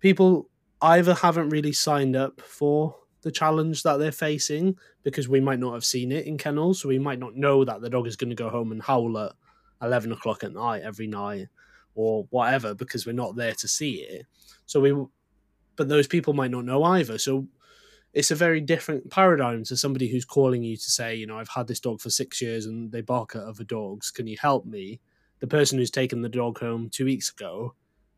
[SPEAKER 2] people either haven't really signed up for the challenge that they're facing because we might not have seen it in kennels, so we might not know that the dog is going to go home and howl at eleven o'clock at night every night or whatever because we're not there to see it. So we, but those people might not know either. So it's a very different paradigm to somebody who's calling you to say, you know, I've had this dog for six years and they bark at other dogs. Can you help me? The person who's taken the dog home two weeks ago,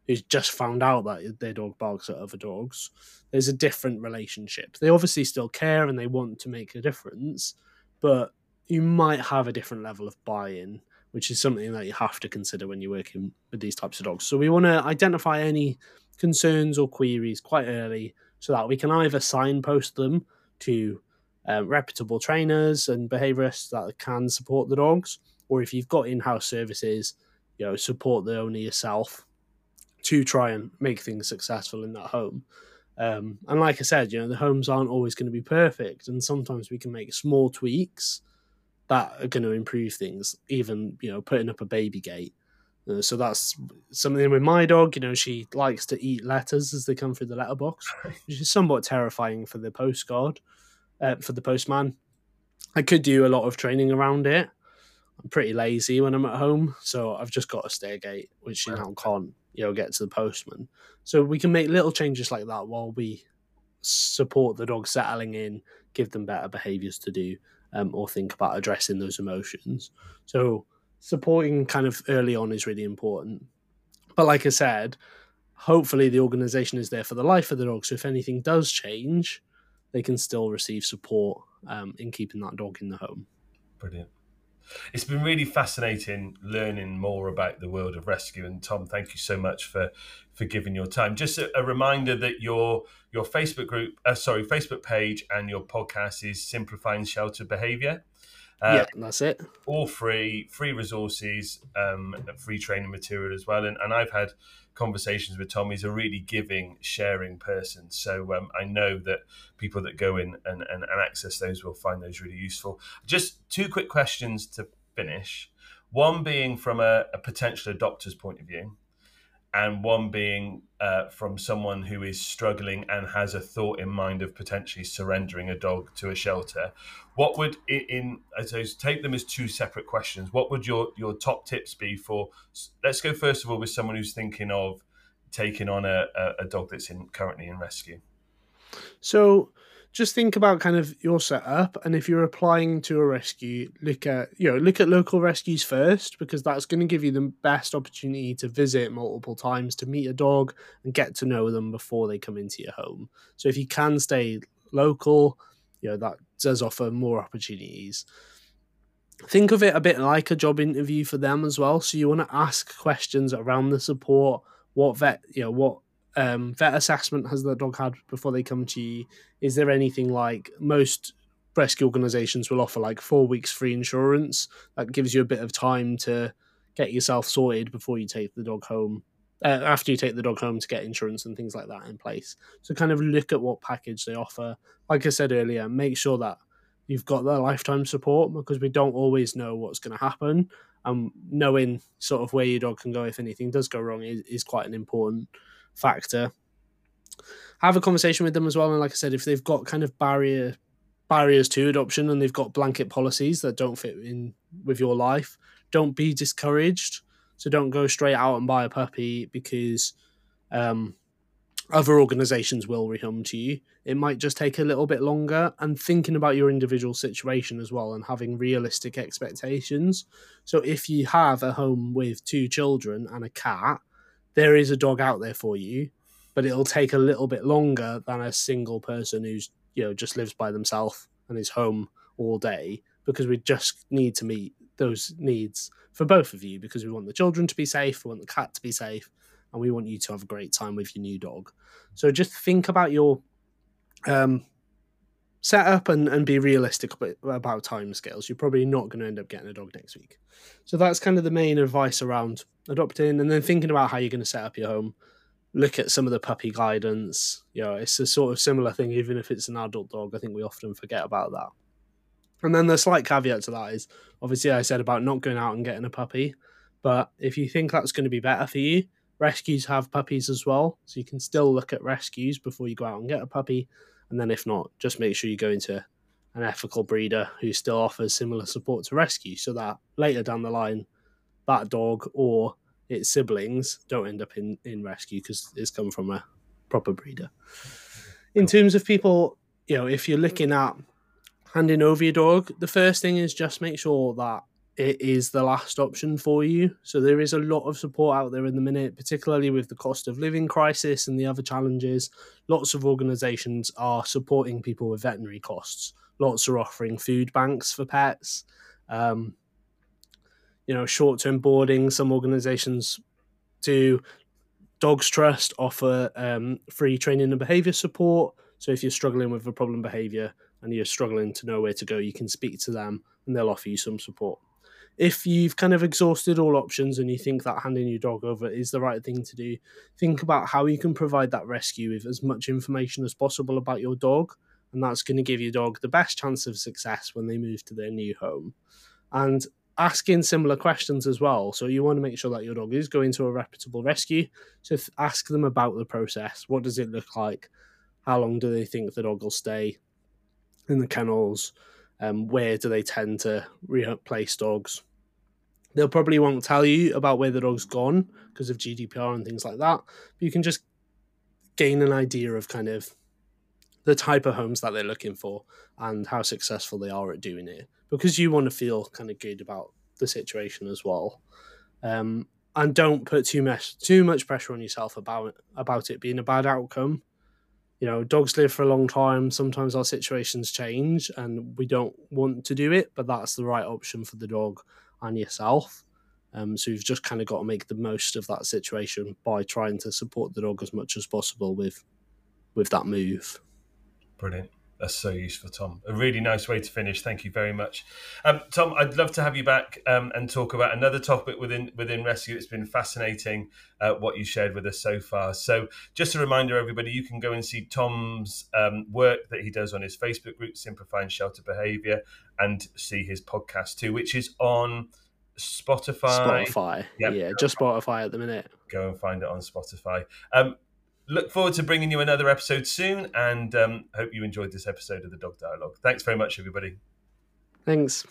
[SPEAKER 2] who's just found out that their dog barks at other dogs, there's a different relationship. They obviously still care and they want to make a difference, but you might have a different level of buy in, which is something that you have to consider when you're working with these types of dogs. So we want to identify any concerns or queries quite early so that we can either signpost them to um, reputable trainers and behaviorists that can support the dogs, or if you've got in-house services, you know, support the owner yourself to try and make things successful in that home. Um, and like I said, you know, the homes aren't always going to be perfect, and sometimes we can make small tweaks that are going to improve things. Even you know, putting up a baby gate. Uh, so that's something with my dog. You know, she likes to eat letters as they come through the letterbox, which is somewhat terrifying for the postcard, uh, for the postman. I could do a lot of training around it, I'm pretty lazy when I'm at home, so I've just got a stair gate, which you now can't, you know, get to the postman. So we can make little changes like that while we support the dog settling in, give them better behaviors to do, um, or think about addressing those emotions. So supporting kind of early on is really important. But like I said, hopefully the organization is there for the life of the dog. So if anything does change, they can still receive support um, in keeping that dog in the home.
[SPEAKER 1] Brilliant it's been really fascinating learning more about the world of rescue. And Tom, thank you so much for for giving your time. Just a, a reminder that your your Facebook group, uh, sorry, Facebook page and your podcast is simplifying shelter behaviour.
[SPEAKER 2] Uh, yeah, that's it.
[SPEAKER 1] All free, free resources, um, free training material as well. And, and I've had conversations with Tom. He's a really giving, sharing person. So um, I know that people that go in and, and, and access those will find those really useful. Just two quick questions to finish. One being from a, a potential adopter's point of view and one being uh, from someone who is struggling and has a thought in mind of potentially surrendering a dog to a shelter. What would in I suppose take them as two separate questions. What would your your top tips be for? Let's go first of all with someone who's thinking of taking on a, a, a dog that's in currently in rescue.
[SPEAKER 2] So just think about kind of your setup and if you're applying to a rescue look at you know look at local rescues first because that's going to give you the best opportunity to visit multiple times to meet a dog and get to know them before they come into your home. So if you can stay local you know that does offer more opportunities. Think of it a bit like a job interview for them as well. So you want to ask questions around the support what vet you know what um, vet assessment has the dog had before they come to you? Is there anything like most rescue organizations will offer like four weeks free insurance that gives you a bit of time to get yourself sorted before you take the dog home uh, after you take the dog home to get insurance and things like that in place? So kind of look at what package they offer. Like i said earlier make sure that you've got the lifetime support because we don't always know what's going to happen. And knowing sort of where your dog can go if anything does go wrong is, is quite an important factor. Have a conversation with them as well, and like I said, if they've got kind of barrier barriers to adoption and they've got blanket policies that don't fit in with your life, don't be discouraged. So don't go straight out and buy a puppy because um, other organizations will rehome to you. It might just take a little bit longer and thinking about your individual situation as well and having realistic expectations. So if you have a home with two children and a cat, there is a dog out there for you, but it'll take a little bit longer than a single person who's you know just lives by themselves and is home all day because we just need to meet those needs for both of you because we want the children to be safe, we want the cat to be safe, and we want you to have a great time with your new dog. So just think about your um, set up and, and be realistic about time scales. You're probably not going to end up getting a dog next week. So that's kind of the main advice around adopting and then thinking about how you're going to set up your home. Look at some of the puppy guidance. You know, it's a sort of similar thing, even if it's an adult dog. I think we often forget about that. And then the slight caveat to that is obviously I said about not going out and getting a puppy. But if you think that's going to be better for you, rescues have puppies as well. So you can still look at rescues before you go out and get a puppy and then if not, just make sure you go into an ethical breeder who still offers similar support to rescue so that later down the line, that dog or its siblings don't end up in, in rescue because it's come from a proper breeder. In terms of people, you know, if you're looking at handing over your dog, the first thing is just make sure that it is the last option for you. So there is a lot of support out there in the minute, particularly with the cost of living crisis and the other challenges. Lots of organisations are supporting people with veterinary costs. Lots are offering food banks for pets. Um, you know, short-term boarding. Some organisations do. Dogs Trust offer um, free training and behaviour support. So if you're struggling with a problem behaviour and you're struggling to know where to go, you can speak to them and they'll offer you some support if you've kind of exhausted all options and you think that handing your dog over is the right thing to do, think about how you can provide that rescue with as much information as possible about your dog. And that's going to give your dog the best chance of success when they move to their new home. And asking similar questions as well. So you want to make sure that your dog is going to a reputable rescue. So ask them about the process. What does it look like? How long do they think the dog will stay in the kennels? Um, where do they tend to replace dogs? They'll probably won't tell you about where the dog's gone because of GDPR and things like that. But you can just gain an idea of kind of the type of homes that they're looking for and how successful they are at doing it because you want to feel kind of good about the situation as well. Um, and don't put too much too much pressure on yourself about about it being a bad outcome. You know, dogs live for a long time. Sometimes our situations change, and we don't want to do it, but that's the right option for the dog and yourself. Um, so you've just kind of got to make the most of that situation by trying to support the dog as much as possible with with that move.
[SPEAKER 1] Brilliant. That's so useful, Tom. A really nice way to finish. Thank you very much, um, Tom. I'd love to have you back um, and talk about another topic within within rescue. It's been fascinating uh, what you shared with us so far. So, just a reminder, everybody, you can go and see Tom's um, work that he does on his Facebook group, Simplifying Shelter Behaviour, and see his podcast too, which is on Spotify.
[SPEAKER 2] Spotify, yep. yeah, just Spotify at the minute.
[SPEAKER 1] Go and find it on Spotify. Um, look forward to bringing you another episode soon and um, hope you enjoyed this episode of the Dog Dialogue. Thanks very much, everybody.
[SPEAKER 2] Thanks.